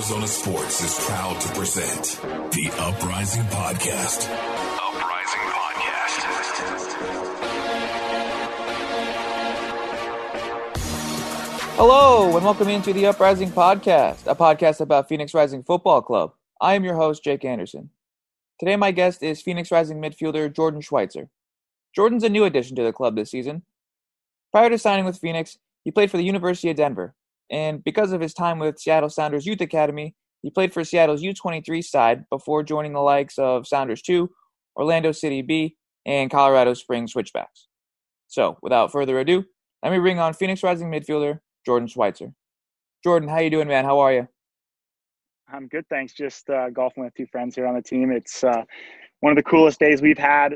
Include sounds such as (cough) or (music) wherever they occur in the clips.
Arizona Sports is proud to present the Uprising Podcast. Uprising Podcast. Hello, and welcome into the Uprising Podcast, a podcast about Phoenix Rising Football Club. I am your host, Jake Anderson. Today, my guest is Phoenix Rising midfielder Jordan Schweitzer. Jordan's a new addition to the club this season. Prior to signing with Phoenix, he played for the University of Denver, and because of his time with Seattle Sounders Youth Academy, he played for Seattle's U23 side before joining the likes of Sounders 2, Orlando City B, and Colorado Springs Switchbacks. So, without further ado, let me bring on Phoenix Rising midfielder Jordan Schweitzer. Jordan, how you doing, man? How are you? I'm good, thanks. Just uh, golfing with two friends here on the team. It's uh, one of the coolest days we've had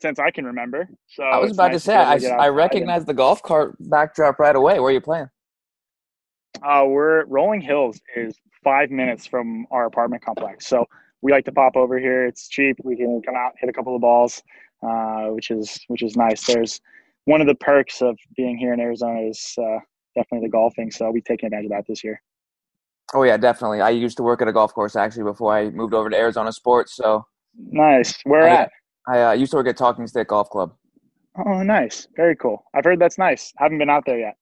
since I can remember. So I was about nice to say, I, I recognize the golf cart backdrop right away. Where are you playing? Uh, we're Rolling Hills is five minutes from our apartment complex, so we like to pop over here. It's cheap. We can come out, hit a couple of balls, uh, which is which is nice. There's one of the perks of being here in Arizona is uh, definitely the golfing. So we taking advantage of that this year. Oh yeah, definitely. I used to work at a golf course actually before I moved over to Arizona Sports. So nice. Where I, at? I uh, used to work at Talking Stick Golf Club. Oh, nice. Very cool. I've heard that's nice. Haven't been out there yet.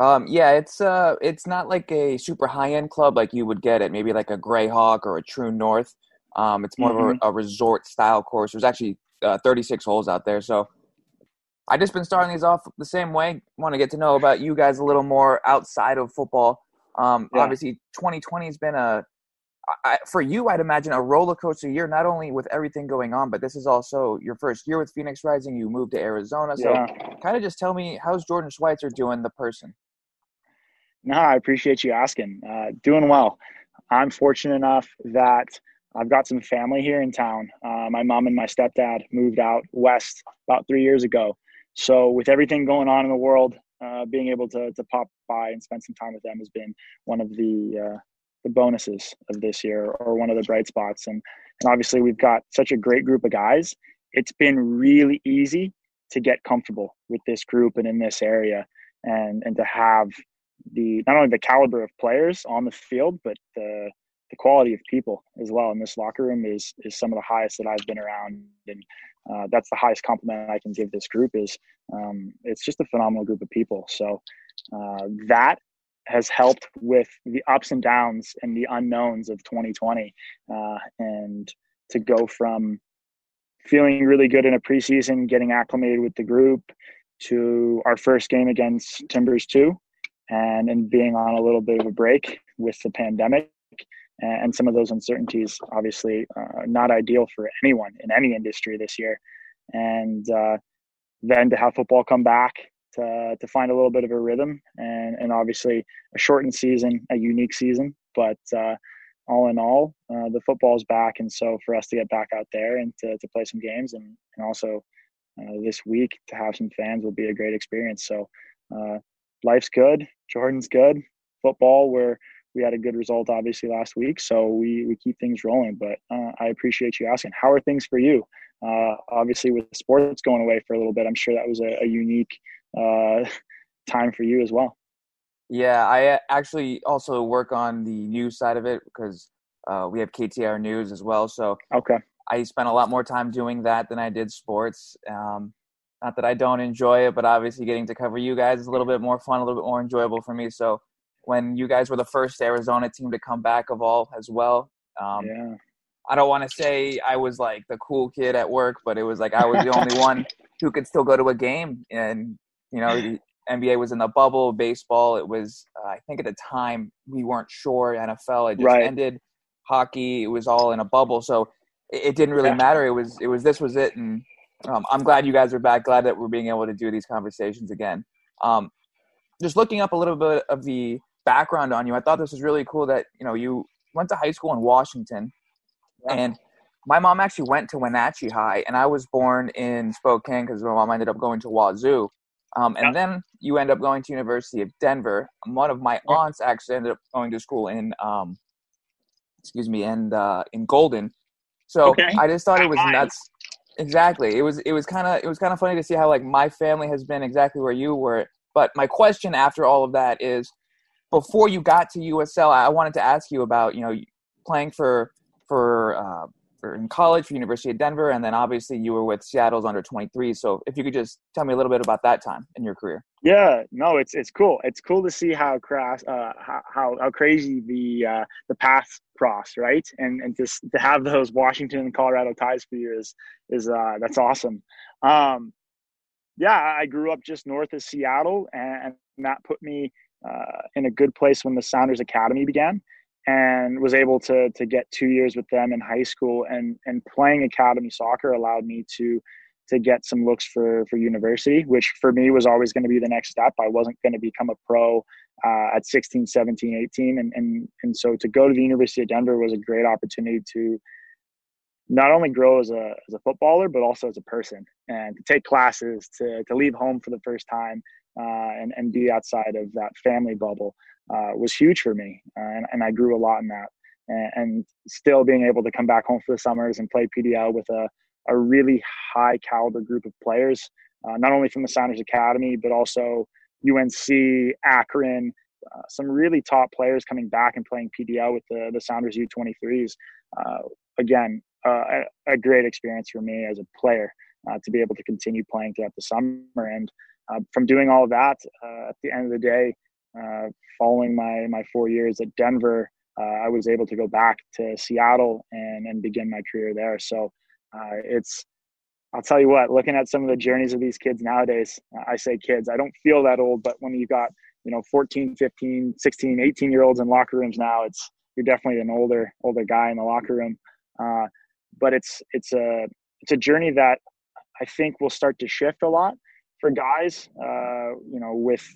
Um, yeah, it's uh, it's not like a super high end club like you would get at maybe like a Grayhawk or a True North. Um, it's more mm-hmm. of a, a, resort style course. There's actually uh, 36 holes out there, so I just been starting these off the same way. Want to get to know about you guys a little more outside of football. Um, yeah. Obviously, 2020 has been a I, for you, I'd imagine a roller coaster year, not only with everything going on, but this is also your first year with Phoenix Rising. You moved to Arizona. So, yeah. kind of just tell me, how's Jordan Schweitzer doing, the person? No, I appreciate you asking. Uh, doing well. I'm fortunate enough that I've got some family here in town. Uh, my mom and my stepdad moved out west about three years ago. So, with everything going on in the world, uh, being able to, to pop by and spend some time with them has been one of the uh, the bonuses of this year or one of the bright spots. And, and obviously, we've got such a great group of guys. It's been really easy to get comfortable with this group and in this area and, and to have the not only the caliber of players on the field, but the the quality of people as well in this locker room is is some of the highest that I've been around, and uh, that's the highest compliment I can give this group. Is um, it's just a phenomenal group of people. So uh, that has helped with the ups and downs and the unknowns of 2020 uh, and to go from feeling really good in a preseason getting acclimated with the group to our first game against timbers 2 and and being on a little bit of a break with the pandemic and, some of those uncertainties obviously uh, not ideal for anyone in any industry this year. And uh, then to have football come back to, to find a little bit of a rhythm and, and obviously a shortened season, a unique season. But uh, all in all, uh, the football's back. And so for us to get back out there and to, to play some games and, and also uh, this week to have some fans will be a great experience. So uh, life's good. Jordan's good. Football, where we had a good result obviously last week. So we, we keep things rolling. But uh, I appreciate you asking. How are things for you? Uh, obviously, with sports going away for a little bit, I'm sure that was a, a unique uh, time for you as well. Yeah, I actually also work on the news side of it because uh, we have KTAR News as well. So okay, I spent a lot more time doing that than I did sports. Um, not that I don't enjoy it, but obviously getting to cover you guys is a little bit more fun, a little bit more enjoyable for me. So when you guys were the first Arizona team to come back of all as well, um, yeah. I don't want to say I was like the cool kid at work, but it was like I was the only (laughs) one who could still go to a game and you know, the NBA was in the bubble. Baseball, it was. Uh, I think at the time we weren't sure. NFL it just right. ended. Hockey, it was all in a bubble, so it, it didn't really yeah. matter. It was. It was. This was it, and um, I'm glad you guys are back. Glad that we're being able to do these conversations again. Um, just looking up a little bit of the background on you, I thought this was really cool that you know you went to high school in Washington, yeah. and my mom actually went to Wenatchee High, and I was born in Spokane because my mom ended up going to Wazoo. Um, and then you end up going to University of Denver. One of my aunts actually ended up going to school in, um, excuse me, and uh, in Golden. So okay. I just thought it was nuts. Exactly. It was it was kind of it was kind of funny to see how like my family has been exactly where you were. But my question after all of that is, before you got to USL, I wanted to ask you about you know playing for for, uh, for in college for University of Denver, and then obviously you were with Seattle's under 23. So if you could just tell me a little bit about that time in your career. Yeah, no, it's it's cool. It's cool to see how crass, uh, how, how crazy the uh, the paths cross, right? And and to to have those Washington and Colorado ties for you is is uh, that's awesome. Um, yeah, I grew up just north of Seattle, and, and that put me uh, in a good place when the Sounders Academy began, and was able to to get two years with them in high school. And and playing academy soccer allowed me to to get some looks for for university, which for me was always going to be the next step. I wasn't going to become a pro uh, at 16, 17, 18, and and and so to go to the University of Denver was a great opportunity to not only grow as a as a footballer but also as a person and to take classes to to leave home for the first time uh, and and be outside of that family bubble uh, was huge for me uh, and, and I grew a lot in that and, and, still being able to come back home for the summers and play PDL with a a really high caliber group of players uh, not only from the Sounders Academy but also UNC Akron uh, some really top players coming back and playing PDL with the the Sounders U23s uh, again a, a, great experience for me as a player uh, to be able to continue playing throughout the summer. And from doing all that, at the end of the day, uh, following my my four years at Denver, uh, I was able to go back to Seattle and and begin my career there. So it's I'll tell you what, looking at some of the journeys of these kids nowadays, I say kids, I don't feel that old, but when you got, you know, 14, 15, 16, 18 year olds in locker rooms now, it's, you're definitely an older, older guy in the locker room. Uh, but it's it's a it's a journey that I think will start to shift a lot for guys. Uh, you know, with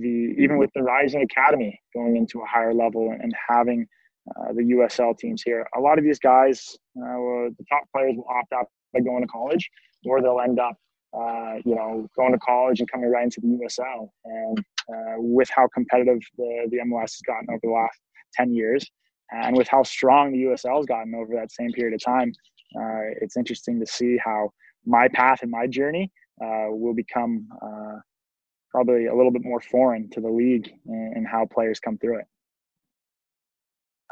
the even with the rising academy going into a higher level and having uh, the USL teams here, a lot of these guys, uh, the top players will opt out by going to college, or they'll end up, uh, you know, going to college and coming right into the USL. And uh, with how competitive the the MLS has gotten over the last ten years, and with how strong the USL has gotten over that same period of time, uh, it's interesting to see how my path and my journey uh, will become uh, probably a little bit more foreign to the league and, how players come through it.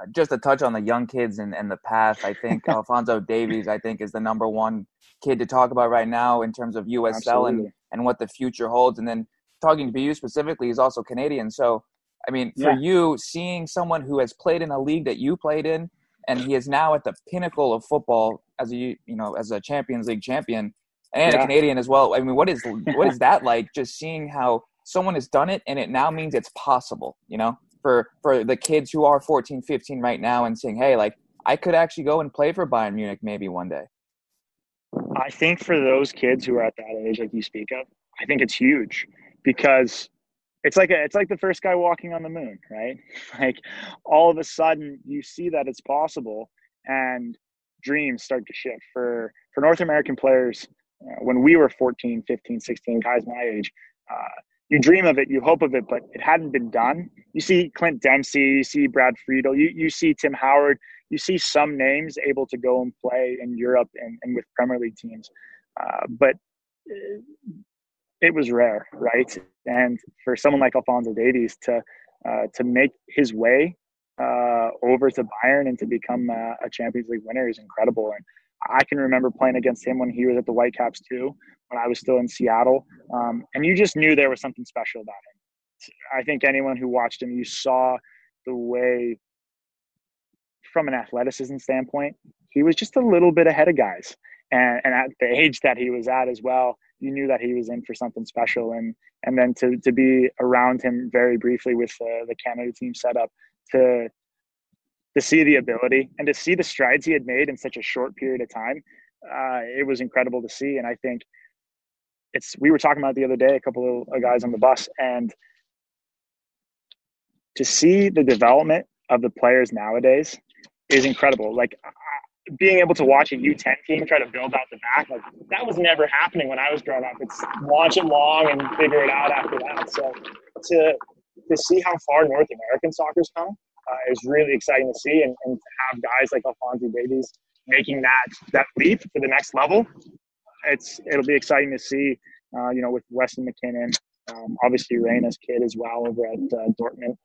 Uh, just to touch on the young kids and, and the path, I think (laughs) Alfonso Davies, I think, is the number one kid to talk about right now in terms of USL and, and what the future holds. And then talking to you specifically, he's also Canadian. So I mean, for yeah. you, seeing someone who has played in a league that you played in, and he is now at the pinnacle of football as a you know as a Champions League champion and yeah. a Canadian as well. I mean, what is what is (laughs) that like? Just seeing how someone has done it, and it now means it's possible. You know, for for the kids who are 14, 15 right now, and saying, hey, like I could actually go and play for Bayern Munich maybe one day. I think for those kids who are at that age, like you speak of, I think it's huge because it's like a, it's like the first guy walking on the moon, right? (laughs) Like all of a sudden you see that it's possible, and dreams start to shift for for North American players. Uh, when we were 14, 15, 16, guys my age, uh, you dream of it, you hope of it, but it hadn't been done. You see Clint Dempsey, you see Brad Friedel, you, you see Tim Howard, you see some names able to go and play in Europe and, and with Premier League teams. Uh, but uh, it was rare, right? And for someone like Alfonso Davies to uh, to make his way uh, over to Bayern and to become a, a, Champions League winner is incredible. And I can remember playing against him when he was at the Whitecaps too, when I was still in Seattle. Um, and you just knew there was something special about him. I think anyone who watched him, you saw the way, from an athleticism standpoint, he was just a little bit ahead of guys. And, and at the age that he was at as well, you knew that he was in for something special. And and then to to be around him very briefly with the, the Canada team setup to to see the ability and to see the strides he had made in such a short period of time, uh, it was incredible to see. And I think it's we were talking about the other day, a couple of guys on the bus, and to see the development of the players nowadays is incredible. Like being able to watch a U10 team try to build out the back, like that was never happening when I was growing up. It's launch it long and figure it out after that. So to to see how far North American soccer's come uh, really exciting to see, and, and to have guys like Alfonso Davies making that that leap to the next level. It's it'll be exciting to see. Uh, you know, with Weston McKennie, um, obviously Reyna's kid as well over at uh, Dortmund.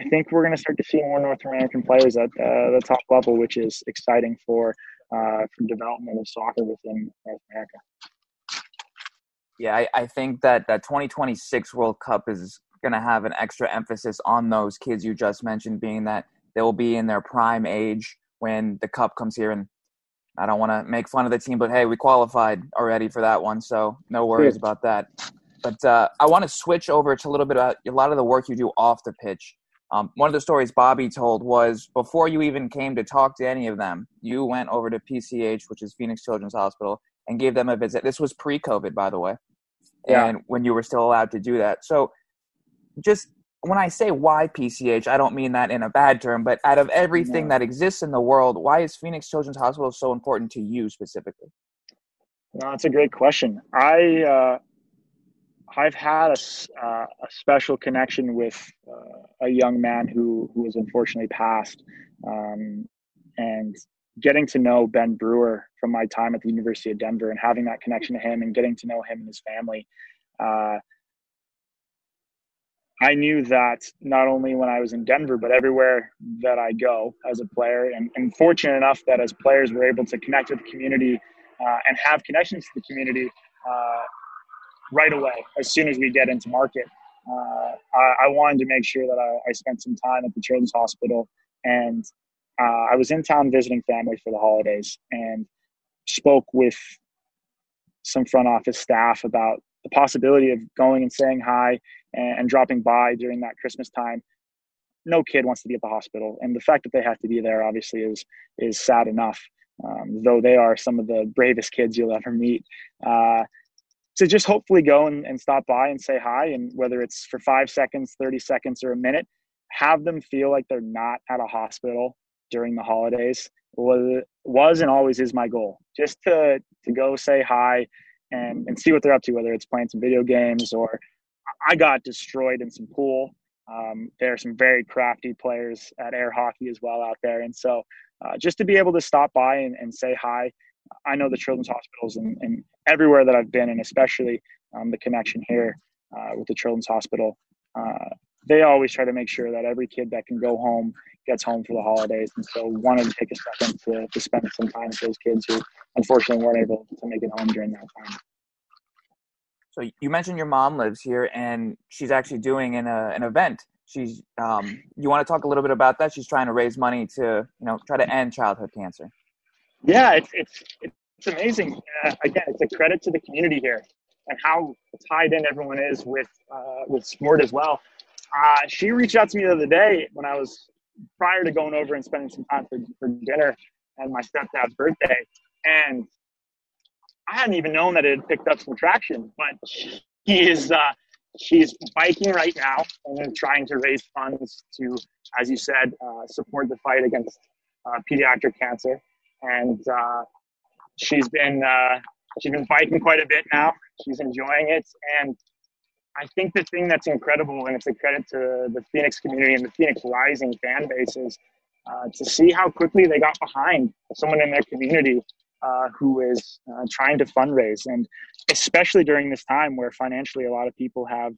I think we're going to start to see more North American players at uh, the top level, which is exciting for uh, for development of soccer within North America. Yeah, I, I think that that 2026 World Cup is going to have an extra emphasis on those kids you just mentioned, being that they will be in their prime age when the cup comes here. And I don't want to make fun of the team, but hey, we qualified already for that one, so no worries about that. But uh, I want to switch over to a little bit about a lot of the work you do off the pitch. Um, one of the stories Bobby told was before you even came to talk to any of them, you went over to PCH, which is Phoenix Children's Hospital, and gave them a visit. This was pre-COVID, by the way, yeah. and when you were still allowed to do that. So, just when I say why PCH, I don't mean that in a bad term, but out of everything that exists in the world, why is Phoenix Children's Hospital so important to you specifically? No, that's a great question. I uh, I've had a, uh, a special connection with uh, a young man who, who was unfortunately passed. Um, and getting to know Ben Brewer from my time at the University of Denver and having that connection to him and getting to know him and his family, uh, I knew that not only when I was in Denver, but everywhere that I go as a player, and, and fortunate enough that as players we're able to connect with the community uh, and have connections to the community uh, right away as soon as we get into market. Uh, I, I, wanted to make sure that I, I, spent some time at the Children's Hospital, and uh, I was in town visiting family for the holidays, and spoke with some front office staff about the possibility of going and saying hi and, and dropping by during that Christmas time. No kid wants to be at the hospital, and the fact that they have to be there obviously is is sad enough. Um, though they are some of the bravest kids you'll ever meet. Uh, to just hopefully go and, and stop by and say hi and whether it's for five seconds 30 seconds or a minute have them feel like they're not at a hospital during the holidays was was and always is my goal just to to go say hi and and see what they're up to whether it's playing some video games or i got destroyed in some pool um, there are some very crafty players at air hockey as well out there and so uh, just to be able to stop by and, and say hi I know the children's hospitals and, and everywhere that I've been, and especially um, the connection here uh, with the children's hospital. Uh, they always try to make sure that every kid that can go home gets home for the holidays. And so wanted to take a second to, to spend some time with those kids who unfortunately weren't able to make it home during that time. So you mentioned your mom lives here and she's actually doing an, uh, an event. She's, um, you want to talk a little bit about that? She's trying to raise money to, you know, try to end childhood cancer. Yeah, it's it's it's amazing. Uh, again, it's a credit to the community here and how tied in everyone is with uh, with sport as well. Uh, she reached out to me the other day when I was prior to going over and spending some time for, for dinner and my stepdad's birthday, and I hadn't even known that it had picked up some traction. But she is uh, she's biking right now and trying to raise funds to, as you said, uh, support the fight against uh, pediatric cancer and uh, she's been uh, she's been fighting quite a bit now. She's enjoying it, and I think the thing that's incredible, and it's a credit to the Phoenix community and the Phoenix Rising fan base, is uh, to see how quickly they got behind someone in their community uh, who is uh, trying to fundraise, and especially during this time where financially a lot of people have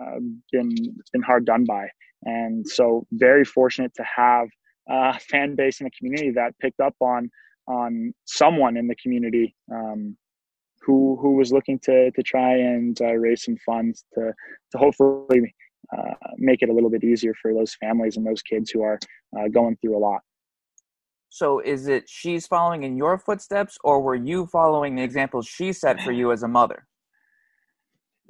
uh, been been hard done by, and so very fortunate to have a fan base in the community that picked up on on someone in the community um, who who was looking to to try and uh, raise some funds to to hopefully uh, make it a little bit easier for those families and those kids who are uh, going through a lot. So, is it she's following in your footsteps, or were you following the examples she set for you as a mother?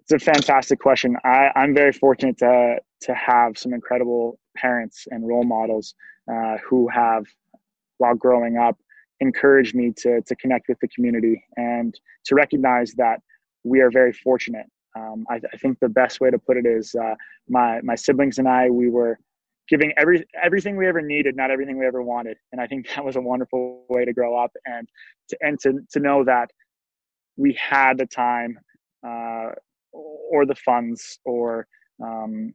It's a fantastic question. I, I'm very fortunate to to have some incredible parents and role models uh, who have, while growing up, encouraged me to, to connect with the community and to recognize that we are very fortunate. Um, I, I, think the best way to put it is uh, my, my siblings and I, we were giving every, everything we ever needed, not everything we ever wanted. And I think that was a wonderful way to grow up and to, and to, to know that we had the time uh, or the funds or um,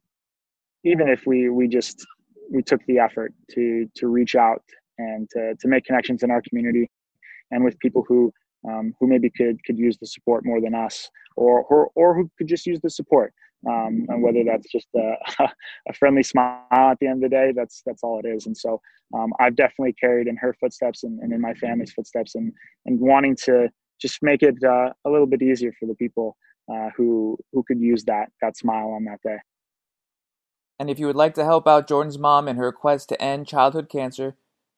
even if we, we just we took the effort to to reach out and to, to make connections in our community and with people who um, who maybe could could use the support more than us or or, or who could just use the support um, and whether that's just a, (laughs) a, friendly smile at the end of the day, that's that's all it is. And so um, I've definitely carried in her footsteps and, and, in my family's footsteps, and and wanting to just make it uh, a little bit easier for the people uh, who who could use that that smile on that day. And if you would like to help out Jordan's mom in her quest to end childhood cancer,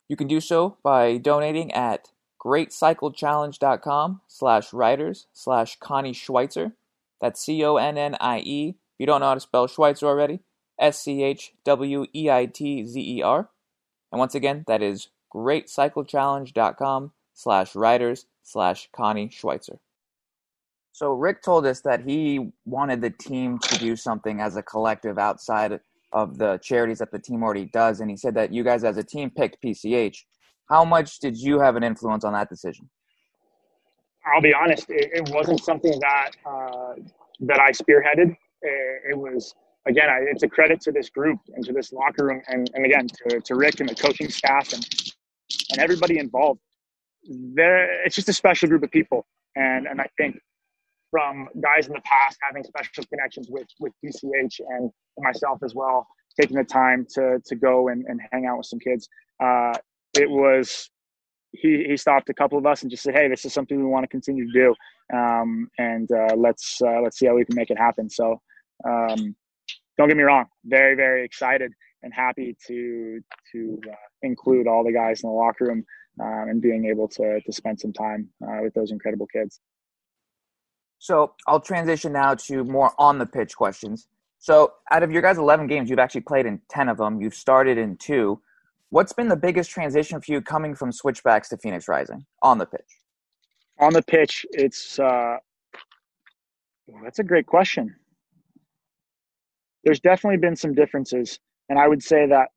you can do so by donating at greatcyclechallenge.com slash riders slash Connie Schweitzer. That's C-O-N-N-I-E. If you don't know how to spell Schweitzer already, S-C-H-W-E-I-T-Z-E-R. And once again, that is greatcyclechallenge.com slash riders slash Connie Schweitzer. So Rick told us that he wanted the team to do something as a collective outside of the charities that the team already does, and he said that you guys as a team picked PCH. How much did you have an influence on that decision? I'll be honest, it, it wasn't something that uh, that I spearheaded. It, it was again, I, it's a credit to this group and to this locker room, and, and again to, to Rick and the coaching staff and and everybody involved. There, it's just a special group of people, and and I think from guys in the past having special connections with with PCH and myself as well, taking the time to to go and, and hang out with some kids. Uh, it was he he stopped a couple of us and just said, "Hey, this is something we want to continue to do, um, and uh, let's uh, let's see how we can make it happen." So, um, don't get me wrong, very very excited and happy to to uh, include all the guys in the locker room um, and being able to to spend some time uh, with those incredible kids. So I'll transition now to more on the pitch questions. So out of your guys' 11 games, you've actually played in 10 of them. You've started in two. What's been the biggest transition for you coming from switchbacks to Phoenix Rising on the pitch? On the pitch, it's uh, that's a great question. There's definitely been some differences, and I would say that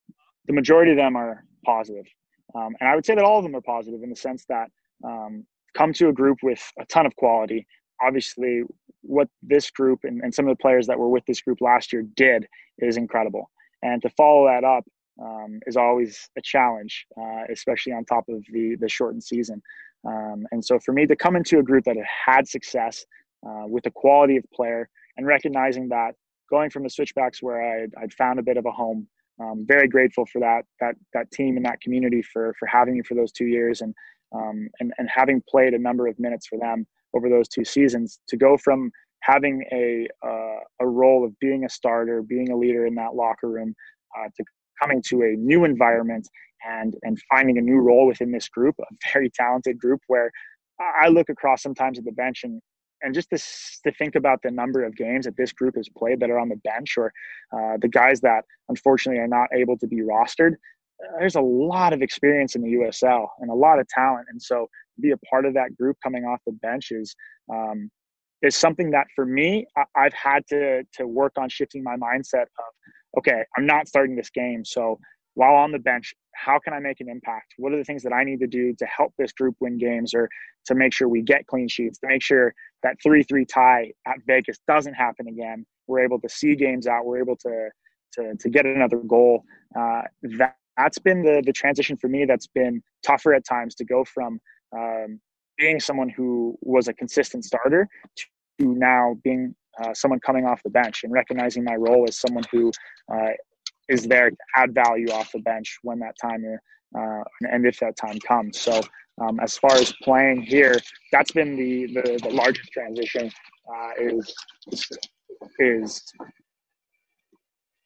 the majority of them are positive. Um, and I would say that all of them are positive in the sense that um, come to a group with a ton of quality obviously what this group and, and, some of the players that were with this group last year did is incredible. And to follow that up um, is always a challenge, uh, especially on top of the the shortened season. Um, and so for me to come into a group that had had success uh, with the quality of player and recognizing that going from the switchbacks where I'd, I'd found a bit of a home, um, very grateful for that that that team and that community for for having me for those two years and um, and and having played a number of minutes for them over those two seasons to go from having a uh, a role of being a starter, being a leader in that locker room, uh, to coming to a new environment and and finding a new role within this group, a very talented group. Where I look across sometimes at the bench and and just to, to think about the number of games that this group has played that are on the bench or uh, the guys that unfortunately are not able to be rostered there's a lot of experience in the USL and a lot of talent. And so be a part of that group coming off the bench is, um, is something that for me, I, have had to, to work on shifting my mindset of, okay, I'm not starting this game. So while on the bench, how can I make an impact? What are the things that I need to do to help this group win games or to make sure we get clean sheets, to make sure that 3 3 tie at Vegas doesn't happen again? We're able to see games out, we're able to, to, to get another goal. Uh, that that's been the the transition for me that's been tougher at times to go from um, being someone who was a consistent starter to now being uh, someone coming off the bench and recognizing my role as someone who uh, is there to add value off the bench when that time uh, and if that time comes. So um, as far as playing here, that's been the the, the largest transition uh, is is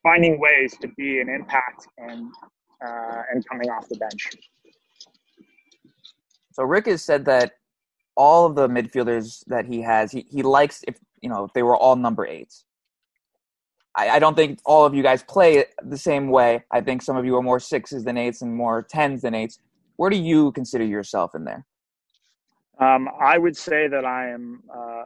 finding ways to be an impact and uh, and coming off the bench. So Rick has said that all of the midfielders that he has, he, he likes if you know if they were all number eights. I, I don't think all of you guys play the same way. I think some of you are more sixes than eights and more tens than eights. Where do you consider yourself in there? Um, I would say that I am, uh,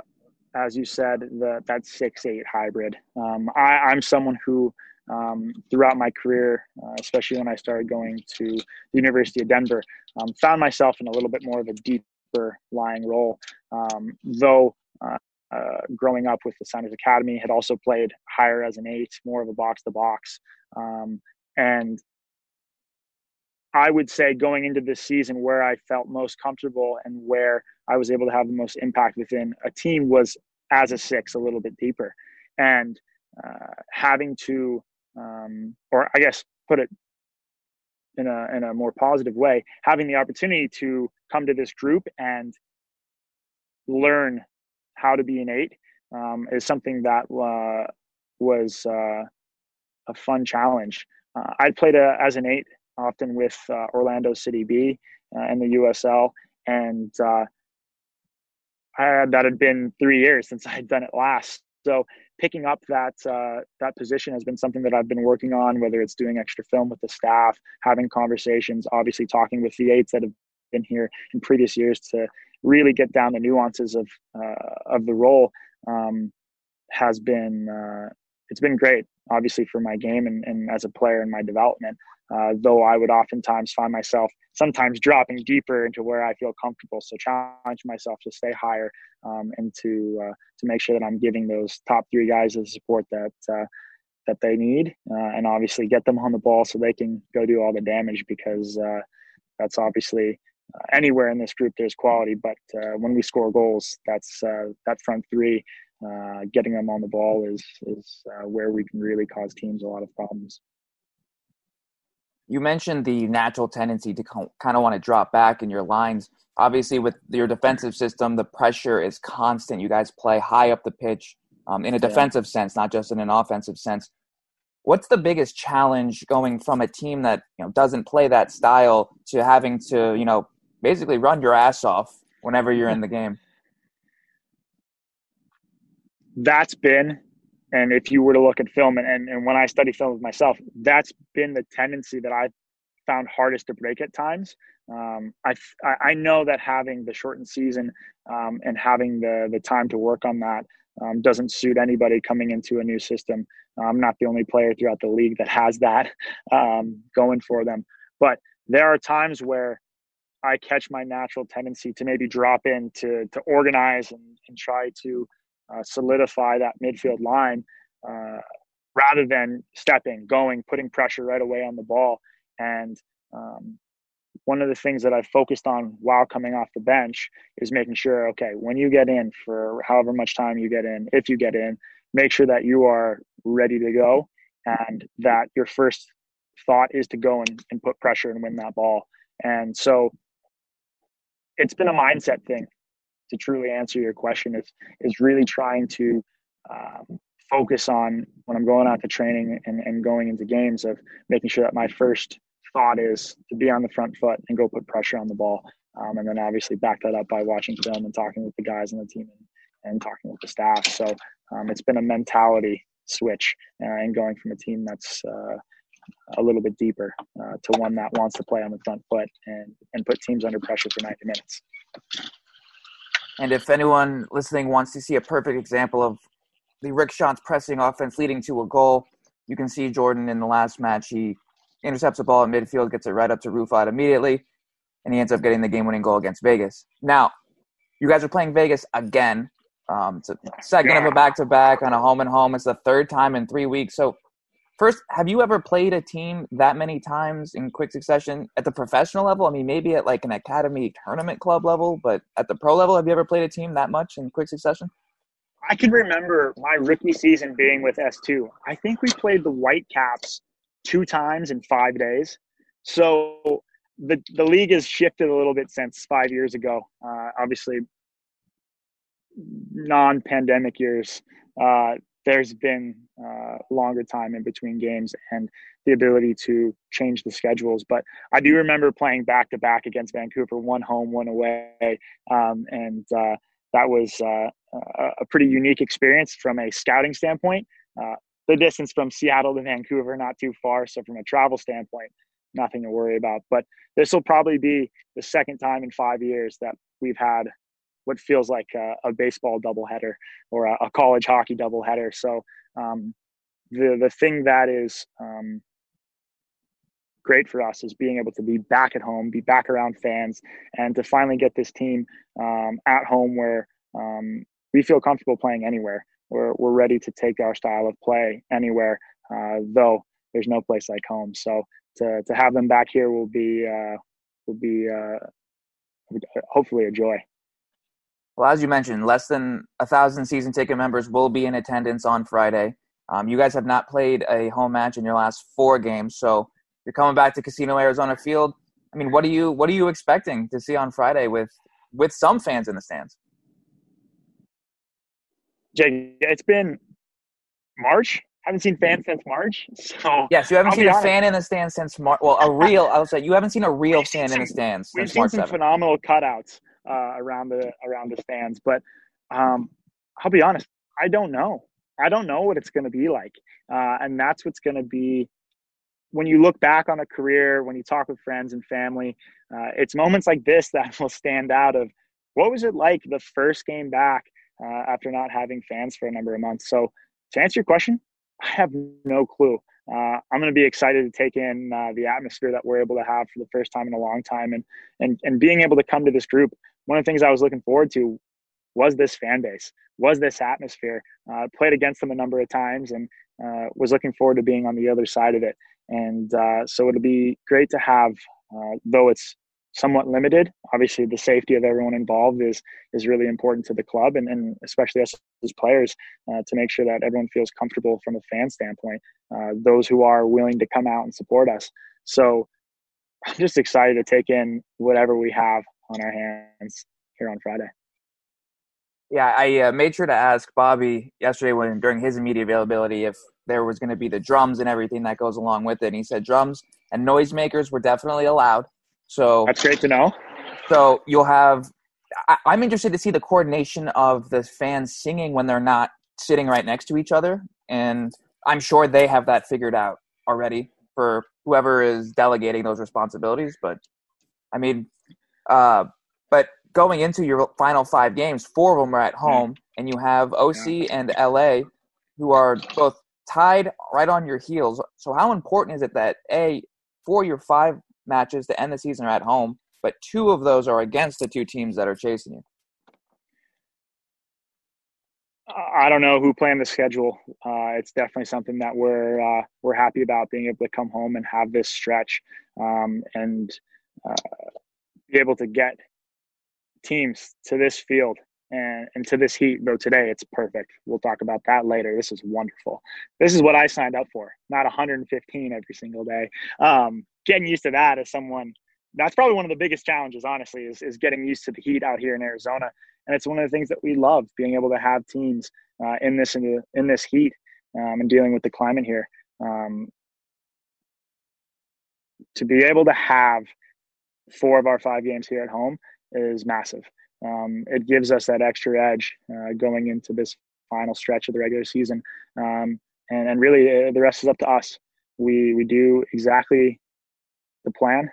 as you said, the, that six eight hybrid. Um, I, I'm someone who um, throughout my career, uh, especially when I started going to the University of Denver, um, found myself in a little bit more of a deeper lying role. Um, though uh, uh, growing up with the Sounders Academy, had also played higher as an eight, more of a box to box. And I would say going into this season, where I felt most comfortable and where I was able to have the most impact within a team was as a six, a little bit deeper. And uh, having to, um, or I guess put it in a in a more positive way, having the opportunity to come to this group and learn how to be an eight um, is something that uh, was uh, a fun challenge. Uh, I played a, as an eight often with uh, Orlando City B uh, in the USL, and uh, I, that had been three years since (laughs) I had done it last. So picking up that uh, that position has been something that I've been working on. Whether it's doing extra film with the staff, having conversations, obviously talking with the eights that have been here in previous years to really get down the nuances of uh, of the role um, has been uh, it's been great. Obviously for my game and, and as a player in my development. Uh, though I would oftentimes find myself sometimes dropping deeper into where I feel comfortable. So challenge myself to stay higher um, and to uh, to make sure that I'm giving those top three guys the support that uh, that they need, uh, and obviously get them on the ball so they can go do all the damage because uh, that's obviously. Uh, anywhere in this group, there's quality, but when we score goals, that's that front three getting them on the ball is is where we can really cause teams a lot of problems you mentioned the natural tendency to kind of want to drop back in your lines. Obviously, with your defensive system, the pressure is constant. You guys play high up the pitch um, in a defensive yeah. sense, not just in an offensive sense. What's the biggest challenge going from a team that you know doesn't play that style to having to you know basically run your ass off whenever you're in the game? That's been and if you were to look at film and, and, and when I study film myself, that's been the tendency that I've found hardest to break at times. Um, I, I know that having the shortened season um, and having the, the time to work on that um, doesn't suit anybody coming into a new system. I'm not the only player throughout the league that has that (laughs) um, going for them. But there are times where I catch my natural tendency to maybe drop in to, to organize and, and try to uh, solidify that midfield line uh, rather than stepping, going, putting pressure right away on the ball. And um, one of the things that I've focused on while coming off the bench is making sure, okay, when you get in for however much time you get in, if you get in, make sure that you are ready to go and that your first thought is to go and, and put pressure and win that ball. And so it's been a mindset thing to truly answer your question is is really trying to um, focus on when I'm going out to training and, and going into games of making sure that my first thought is to be on the front foot and go put pressure on the ball. Um, and then obviously back that up by watching film and talking with the guys on the team and, and talking with the staff. So um, it's been a mentality switch uh, and going from a team that's uh, a little bit deeper uh, to one that wants to play on the front foot and, and put teams under pressure for 90 minutes. And if anyone listening wants to see a perfect example of the Rick pressing offense leading to a goal, you can see Jordan in the last match. He intercepts a ball at midfield, gets it right up to Rufat immediately, and he ends up getting the game winning goal against Vegas. Now, you guys are playing Vegas again. Um, it's a second of a back to back on a home and home. It's the third time in three weeks. So First, have you ever played a team that many times in quick succession at the professional level? I mean, maybe at like an academy tournament club level, but at the pro level, have you ever played a team that much in quick succession? I can remember my rookie season being with S2. I think we played the Whitecaps two times in five days. So the the league has shifted a little bit since five years ago. Uh, obviously, non-pandemic years. Uh, there's been uh, longer time in between games and the ability to change the schedules. But I do remember playing back to back against Vancouver, one home, one away, um, and uh, that was uh, a pretty unique experience from a scouting standpoint. Uh, the distance from Seattle to Vancouver not too far, so from a travel standpoint, nothing to worry about. But this will probably be the second time in five years that we've had what feels like a, a baseball doubleheader or a, a, college hockey doubleheader. So um, the the thing that is um, great for us is being able to be back at home, be back around fans, and to finally get this team um, at home where um, we feel comfortable playing anywhere. We're we're ready to take our style of play anywhere, uh, though there's no place like home. So to to have them back here will be uh, will be uh, hopefully a joy. Well, as you mentioned, less than a thousand season ticket members will be in attendance on Friday. Um, you guys have not played a home match in your last four games, so you're coming back to Casino Arizona Field. I mean, what are you what are you expecting to see on Friday with with some fans in the stands? Jake, it's been March. Haven't seen fans since March. So yes, you haven't I'll seen a honest. fan in the stands since March. Well, a real. I'll say you haven't seen a real fan in the stands We've since seen March some 7th. phenomenal cutouts uh, around the around the stands, but um, I'll be honest, I don't know. I don't know what it's going to be like, uh, and that's what's going to be when you look back on a career, when you talk with friends and family. Uh, it's moments like this that (laughs) will stand out. Of what was it like the first game back uh, after not having fans for a number of months. So to answer your question, I have no clue. Uh, I'm going to be excited to take in uh, the atmosphere that we're able to have for the first time in a long time, and and and being able to come to this group. One of the things I was looking forward to was this fan base, was this atmosphere. Uh, played against them a number of times, and uh, was looking forward to being on the other side of it. And uh, so it'll be great to have, uh, though it's somewhat limited. Obviously, the safety of everyone involved is is really important to the club, and, and especially us as players uh, to make sure that everyone feels comfortable from a fan standpoint. Uh, those who are willing to come out and support us. So I'm just excited to take in whatever we have on our hands here on Friday. Yeah, I uh, made sure to ask Bobby yesterday when during his media availability if there was going to be the drums and everything that goes along with it. And he said drums and noisemakers were definitely allowed. So That's great to know. so you'll have. I, I'm interested to see the coordination of the fans singing when they're not sitting right next to each other, and I'm sure they have that figured out already for whoever is delegating those responsibilities. But I mean, uh, but going into your final five games, four of them are at home, and you have OC and LA, who are both tied right on your heels. So how important is it that a for your five matches to end the season are at home, but two of those are against the two teams that are chasing you? I don't know who planned the schedule. Uh, it's definitely something that we're uh, we're happy about being able to come home and have this stretch um, and uh, be able to get teams to this field and, and to this heat. Though today it's perfect. We'll talk about that later. This is wonderful. This is what I signed up for. Not 115 every single day. Um, getting used to that as someone. That's probably one of the biggest challenges, honestly, is, is getting used to the heat out here in Arizona and it's one of the things that we love being able to have teams uh, in this in, the, in this heat um, and dealing with the climate here. Um, to be able to have four of our five games here at home is massive. Um, it gives us that extra edge uh, going into this final stretch of the regular season, um, and, and really uh, the rest is up to us. We we do exactly the plan.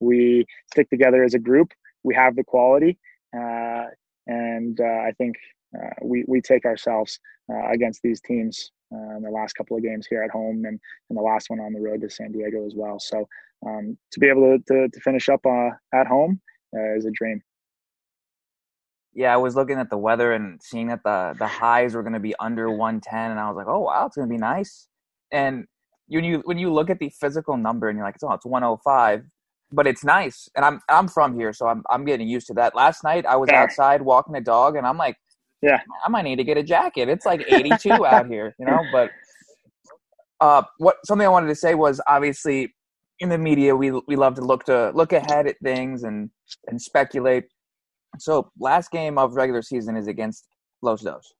We stick together as a group. We have the quality, uh, and uh, I think uh, we we take ourselves uh, against these teams uh, in the last couple of games here at home, and, and the last one on the road to San Diego as well. So um, to be able to to, to finish up uh, at home is a dream. Yeah, I was looking at the weather and seeing that the the highs were going to be under 110, and I was like, oh wow, it's going to be nice. And when you when you look at the physical number and you're like, oh, it's 105, but it's nice. And I'm I'm from here, so I'm I'm getting used to that. Last night I was Yeah. outside walking a dog, and I'm like, Yeah. I might need to get a jacket. It's like 82 (laughs) out here, you know. But uh, what something I wanted to say was obviously in the media we we love to look to look ahead at things and and speculate. So last game of regular season is against Los Dos.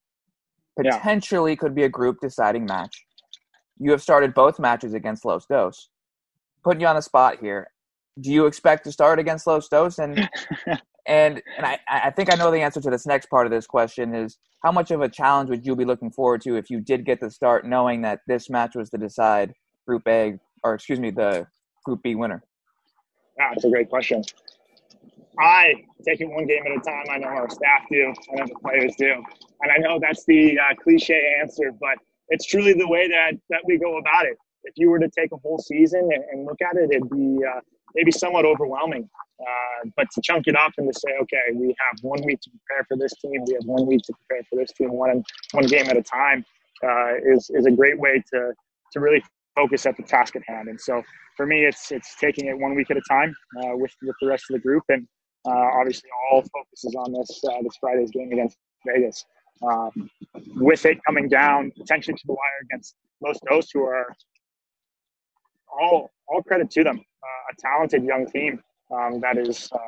Yeah. Potentially could be a group deciding match. You have started both matches against Los Dos. Putting you on the spot here. Do you expect to start against Los Dos? And (laughs) and and I, I think I know the answer to this next part of this question is how much of a challenge would you be looking forward to if you did get the start knowing that this match was to decide Group A or excuse me the Group B winner? Ah, that's a great question. I take it one game at a time. I know our staff do. I know the players do, and I know that's the uh, cliche answer, but it's truly the way that that we go about it. If you were to take a whole season and, and look at it, it'd be uh, maybe somewhat overwhelming. Uh, but to chunk it up and to say, okay, we have one week to prepare for this team, we have one week to prepare for this team, one one game at a time, uh, is is a great way to to really focus at the task at hand. And so for me, it's it's taking it one week at a time uh, with with the rest of the group, and uh, obviously all focus is on this uh, this Friday's game against Vegas. Um, with it coming down potentially to the wire against Los Dos, who are all all credit to them, uh, a talented young team um, that is uh,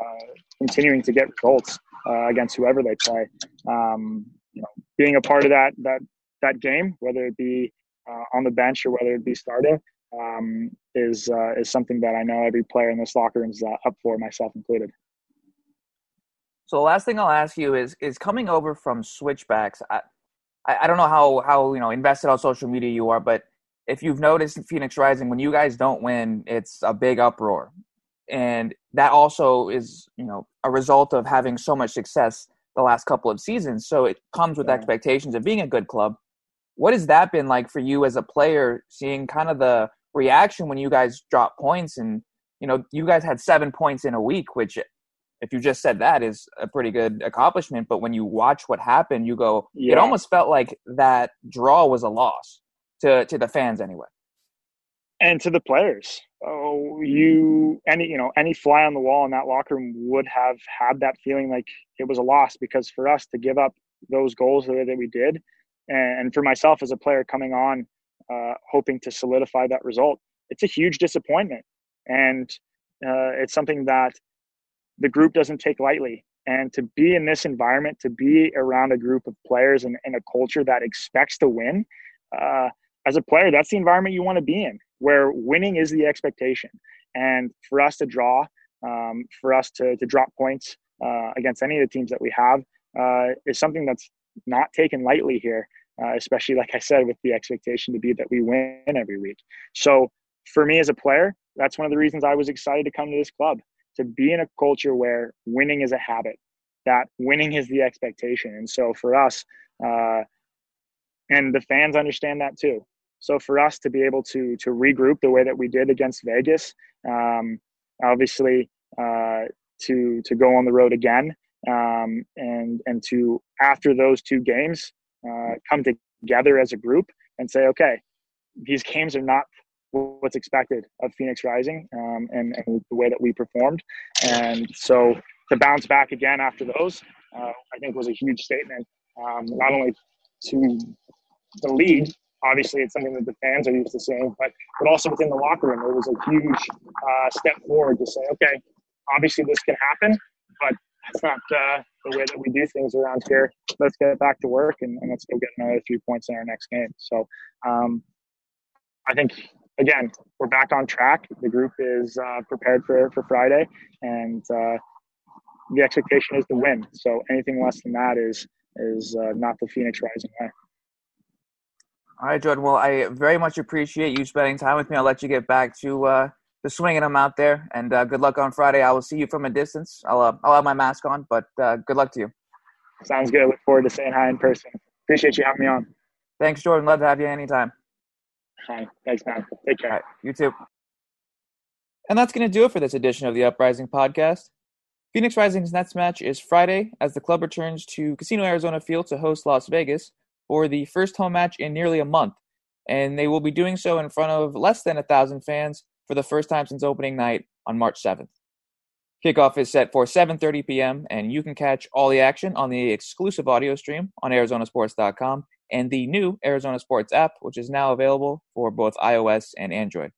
continuing to get results uh, against whoever they play. Um, you know, being a part of that that that game, whether it be uh, on the bench or whether it be starting, um, is uh, is something that I know every player in this locker room is uh, up for, myself included. So the last thing I'll ask you is is coming over from switchbacks. I, I don't know how how you know invested on social media you are, but if you've noticed Phoenix Rising, when you guys don't win, it's a big uproar, and that also is you know a result of having so much success the last couple of seasons. So it comes with yeah. expectations of being a good club. What has that been like for you as a player, seeing kind of the reaction when you guys drop points and you know you guys had seven points in a week, which if you just said that is a pretty good accomplishment but when you watch what happened you go yeah. it almost felt like that draw was a loss to to the fans anyway. And to the players. Oh you any you know any fly on the wall in that locker room would have had that feeling like it was a loss because for us to give up those goals the way that we did and for myself as a player coming on uh, hoping to solidify that result it's a huge disappointment. And uh, it's something that the group doesn't take lightly. And to be in this environment, to be around a group of players and, and a culture that expects to win, uh, as a player, that's the environment you want to be in, where winning is the expectation. And for us to draw, um, for us to, to drop points uh, against any of the teams that we have, uh, is something that's not taken lightly here, uh, especially, like I said, with the expectation to be that we win every week. So for me as a player, that's one of the reasons I was excited to come to this club to be in a culture where winning is a habit, that winning is the expectation. And so for us, uh, and the fans understand that too. So for us to be able to to regroup the way that we did against Vegas, um, obviously uh, to to go on the road again, um, and and to after those two games uh, come together as a group and say, okay, these games are not what's expected of Phoenix Rising um, and, and, the way that we performed. And so to bounce back again after those, uh, I think was a huge statement, um, not only to the league. Obviously, it's something that the fans are used to seeing, but but also within the locker room, it was a huge uh, step forward to say, okay, obviously this can happen, but that's not uh, the way that we do things around here. Let's get back to work and, and let's go get another three points in our next game. So um, I think again, we're back on track. The group is uh, prepared for, for Friday, and uh, the expectation is to win. So anything less than that is is uh, not the Phoenix Rising way. All right, Jordan. Well, I very much appreciate you spending time with me. I'll let you get back to uh, the swinging them out there, and uh, good luck on Friday. I will see you from a distance. I'll uh, I'll have my mask on, but good luck to you. Sounds good. Look forward to saying hi in person. Appreciate you having me on. Thanks, Jordan. Love to have you anytime. Hi. Thanks, man. Take care. Right, you too. And that's going to do it for this edition of the Uprising podcast. Phoenix Rising's next match is Friday as the club returns to Casino Arizona Field to host Las Vegas for the first home match in nearly a month. And they will be doing so in front of less than a thousand fans for the first time since opening night on March 7th. Kickoff is set for 7:30 p.m. and you can catch all the action on the exclusive audio stream on arizonasports.com and the new Arizona Sports app, which is now available for both iOS and Android.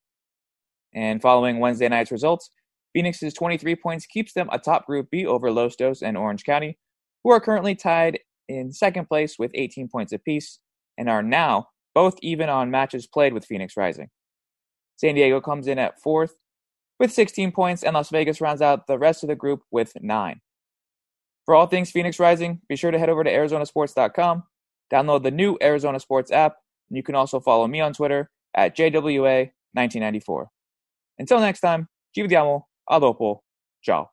And following Wednesday night's results, Phoenix's 23 points keeps them atop Group B over Los Dos and Orange County, who are currently tied in second place with 18 points apiece and are now both even on matches played with Phoenix Rising. San Diego comes in at fourth with 16 points, and Las Vegas rounds out the rest of the group with nine. For all things Phoenix Rising, be sure to head over to ArizonaSports.com Download the new Arizona Sports app, and you can also follow me on Twitter at JWA1994. Until next time, ci vediamo, a dopo, ciao.